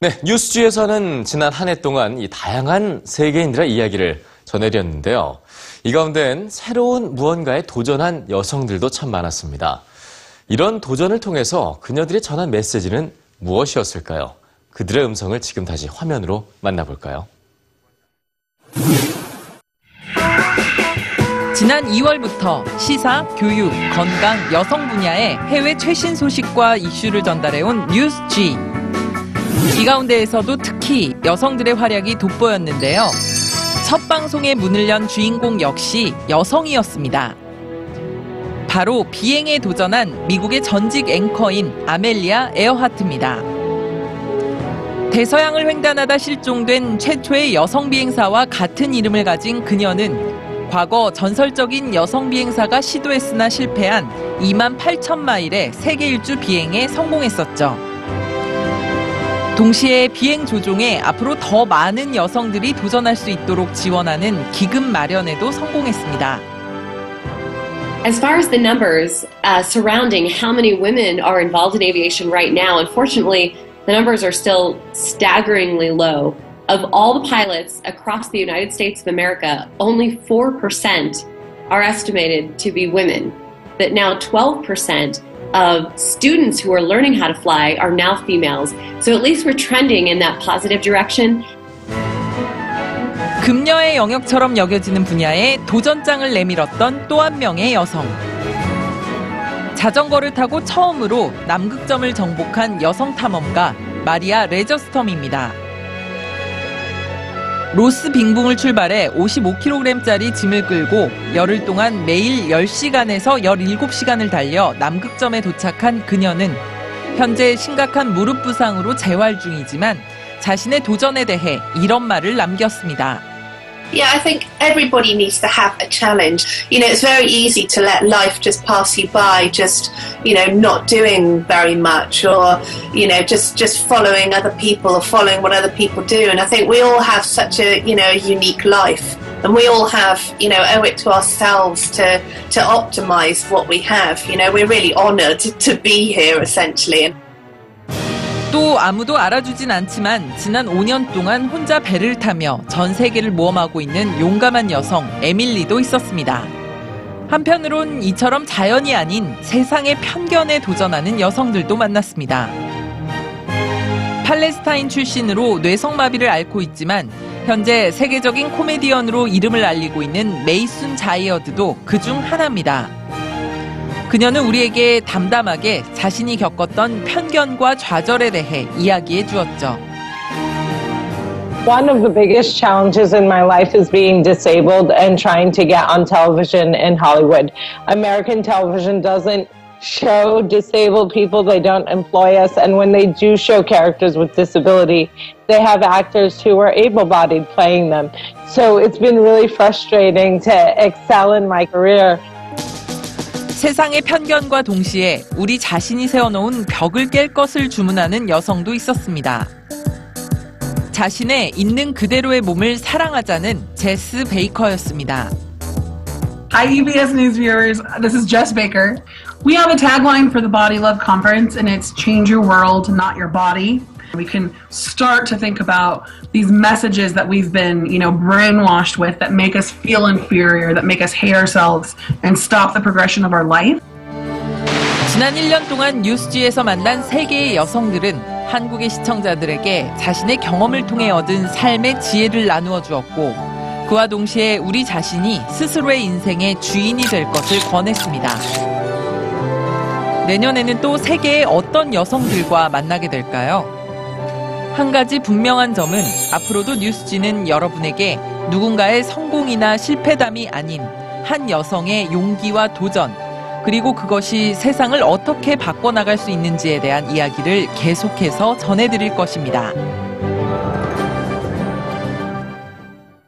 네, 뉴스지에서는 지난 한 해 동안 이 다양한 세계인들의 이야기를 전해드렸는데요. 이 가운데는 새로운 무언가에 도전한 여성들도 참 많았습니다. 이런 도전을 통해서 그녀들이 전한 메시지는 무엇이었을까요? 그들의 음성을 지금 다시 화면으로 만나볼까요? 지난 2월부터 시사, 교육, 건강, 여성 분야의 해외 최신 소식과 이슈를 전달해온 뉴스 G. 이 가운데에서도 특히 여성들의 활약이 돋보였는데요. 첫 방송에 문을 연 주인공 역시 여성이었습니다. 바로 비행에 도전한 미국의 전직 앵커인 아멜리아 에어하트입니다. 대서양을 횡단하다 실종된 최초의 여성 비행사와 같은 이름을 가진 그녀는 과거 전설적인 여성 비행사가 시도했으나 실패한 2만 8천 마일의 세계 일주 비행에 성공했었죠. 동시에 비행 조종에 앞으로 더 많은 여성들이 도전할 수 있도록 지원하는 기금 마련에도 성공했습니다. As far as the numbers uh, surrounding how many women are involved in aviation right now, unfortunately, the numbers are still staggeringly low. Of all the pilots across the United States of America, only 4% are estimated to be women. But now 12% of students who are learning how to fly are now females. So at least we're trending in that positive direction. 금녀의 영역처럼 여겨지는 분야에 도전장을 내밀었던 또 한 명의 여성. 자전거를 타고 처음으로 남극점을 정복한 여성 탐험가 마리아 레저스텀입니다. 로스 빙붕을 출발해 55kg짜리 짐을 끌고 열흘 동안 매일 10시간에서 17시간을 달려 남극점에 도착한 그녀는 현재 심각한 무릎 부상으로 재활 중이지만 자신의 도전에 대해 이런 말을 남겼습니다. Yeah, I think everybody needs to have a challenge. You know, it's very easy to let life just pass you by, just you know, not doing very much, or you know, just just following other people or following what other people do. And I think we all have such a you know unique life, and we all have you know owe it to ourselves to to optimize what we have. You know, we're really honoured to be here essentially. 또 아무도 알아주진 않지만 지난 5년 동안 혼자 배를 타며 전 세계를 모험하고 있는 용감한 여성 에밀리도 있었습니다. 한편으론 이처럼 자연이 아닌 세상의 편견에 도전하는 여성들도 만났습니다. 팔레스타인 출신으로 뇌성마비를 앓고 있지만 현재 세계적인 코미디언으로 이름을 알리고 있는 메이순 자이어드도 그 중 하나입니다. 그녀는 우리에게 담담하게 자신이 겪었던 편견과 좌절에 대해 이야기해 주었죠. One of the biggest challenges in my life is being disabled and trying to get on television in Hollywood. American television doesn't show disabled people, they don't employ us, and when they do show characters with disability, they have actors who are able bodied playing them. So it's been really frustrating to excel in my career. 세상의 편견과 동시에 우리 자신이 세워놓은 벽을 깰 것을 주문하는 여성도 있었습니다. 자신의 있는 그대로의 몸을 사랑하자는 제스 베이커였습니다. Hi, EBS News viewers. This is Jess Baker. We have a tagline for the Body Love Conference, and it's Change Your World, Not Your Body. We can start to think about these messages that we've been, you know, brainwashed with that make us feel inferior, that make us hate ourselves, and stop the progression of our life. 지난 1년 동안 뉴스지에서 만난 세 개의 여성들은 한국의 시청자들에게 자신의 경험을 통해 얻은 삶의 지혜를 나누어 주었고 그와 동시에 우리 자신이 스스로의 인생의 주인이 될 것을 권했습니다. 내년에는 또 세계의 어떤 여성들과 만나게 될까요? 한 가지 분명한 점은 앞으로도 뉴스지는 여러분에게 누군가의 성공이나 실패담이 아닌 한 여성의 용기와 도전, 그리고 그것이 세상을 어떻게 바꿔나갈 수 있는지에 대한 이야기를 계속해서 전해드릴 것입니다.